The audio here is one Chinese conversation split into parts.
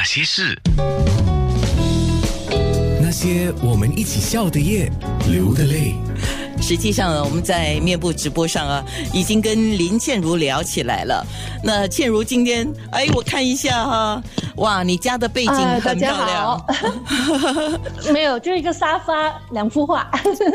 那些事，那些我们一起笑的夜，流的泪。实际上呢，我们在面部直播上啊，已经跟林倩如聊起来了。那倩如今天，哎，我看一下哈，哇，你家的背景啊很漂亮。没有，就一个沙发，两幅画，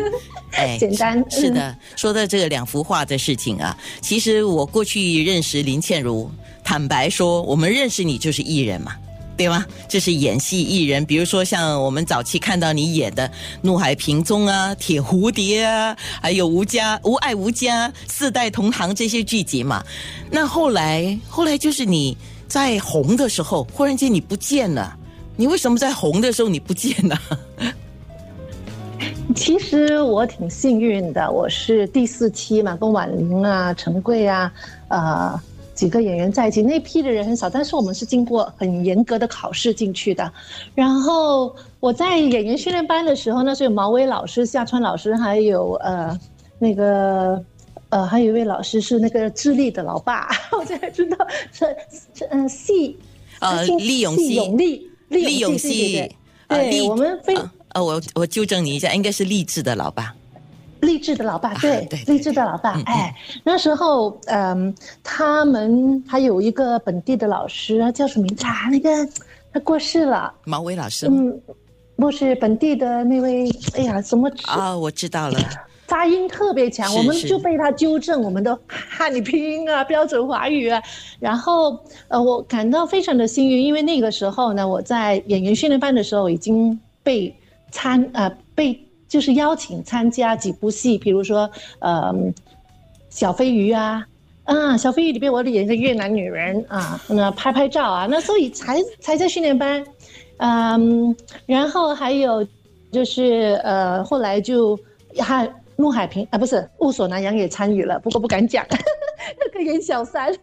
哎简单。是的，说到这个两幅画的事情啊，其实我过去认识林倩如，坦白说，我们认识你就是艺人嘛。对吗？这是演戏艺人，比如说像我们早期看到你演的《怒海萍踪》啊，《铁蝴蝶》啊，还有《无家无爱无家》《四代同堂》这些剧集嘛。那后来，后来就是你在红的时候，忽然间你不见了。你为什么在红的时候你不见呢？其实我挺幸运的，我是第四期嘛，跟婉玲啊、陈贵啊，呃。几个演员在一起，那批的人很少，但是我们是经过很严格的考试进去的。然后我在演员训练班的时候，那时候有毛威老师、夏川老师，还有呃那个呃还有一位老师是那个智利的老爸，我才知道是是嗯戏呃利永熙永利利永熙对，我们非呃我我纠正你一下，应该是励志的老爸。励志的老爸，对，励志的老爸，哎，那时候，嗯，他们还有一个本地的老师，叫什么名字啊？那个他过世了，毛伟老师，嗯，不是本地的那位，哎呀，什么啊？我知道了，发音特别强，我们就被他纠正我们都汉语拼音啊，标准华语啊。然后，呃，我感到非常的幸运，因为那个时候呢，我在演员训练班的时候已经被参呃被。就是邀请参加几部戏，比如说，呃，小飞鱼啊，啊，小飞鱼里边我演一个越南女人啊，那拍拍照啊，那所以才才在训练班，嗯，然后还有就是呃，后来就还陆海平啊，不是雾锁南洋也参与了，不过不敢讲，那个演小三，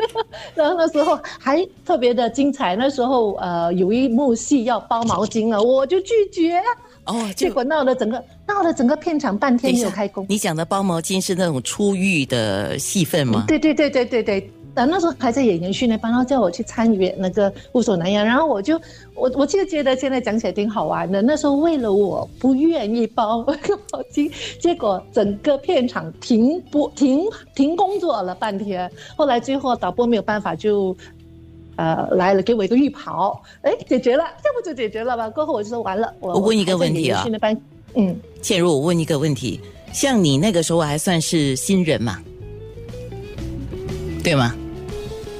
然后那时候还特别的精彩，那时候呃有一幕戏要包毛巾了，我就拒绝。哦，结果闹了整个闹了整个片场半天没有开工。你讲的包毛巾是那种出狱的戏份吗？对对对对对对，啊那时候还在演员训练班，然后叫我去参与那个雾锁南洋，然后我就我我就觉得现在讲起来挺好玩的。那时候为了我不愿意包 毛巾，结果整个片场停播停停工作了半天。后来最后导播没有办法就。呃，来了，给我一个浴袍，哎，解决了，这不就解决了吧？过后我就说完了，我我问一个问题啊，嗯，倩茹，我问一个问题，像你那个时候还算是新人嘛，对吗？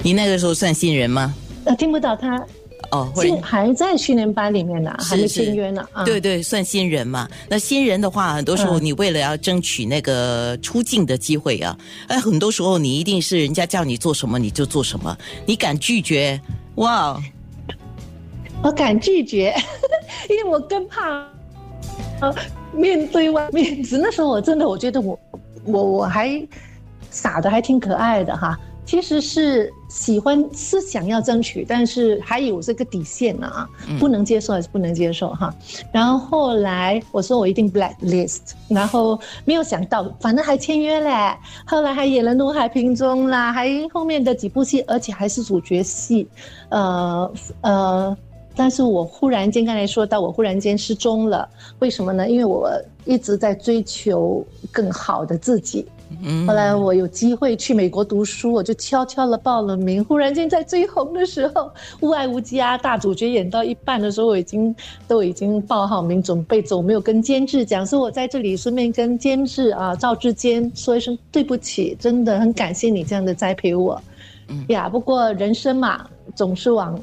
你那个时候算新人吗？呃，听不到他。哦，还在训练班里面呢，还没签约呢。啊对对，算新人嘛。那新人的话，很多时候你为了要争取那个出镜的机会啊，哎，很多时候你一定是人家叫你做什么你就做什么，你敢拒绝？哇，我敢拒绝，因为我更怕呃面对外面子。那时候我真的我觉得我我我还傻的还挺可爱的哈。其实是喜欢，是想要争取，但是还有这个底线呢啊，不能接受还是不能接受哈。然后后来我说我一定 blacklist，然后没有想到，反正还签约嘞。后来还演了《怒海萍踪》啦，还后面的几部戏，而且还是主角戏。呃呃，但是我忽然间刚才说到，我忽然间失踪了，为什么呢？因为我一直在追求更好的自己。后来我有机会去美国读书，我就悄悄的报了名。忽然间在最红的时候，《无爱无家》大主角演到一半的时候，我已经都已经报好名准备走，没有跟监制讲。所以我在这里顺便跟监制啊赵志坚说一声对不起，真的很感谢你这样的栽培我。呀，不过人生嘛，总是往。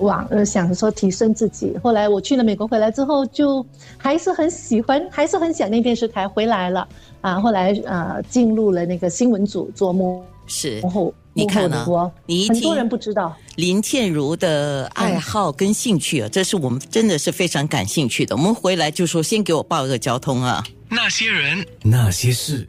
往呃想说提升自己，后来我去了美国回来之后，就还是很喜欢，还是很想念电视台，回来了啊。后来啊，进入了那个新闻组做幕是后，你看呢？你一很多人不知道林倩如的爱好跟兴趣啊，这是我们真的是非常感兴趣的。我们回来就说，先给我报一个交通啊。那些人，那些事。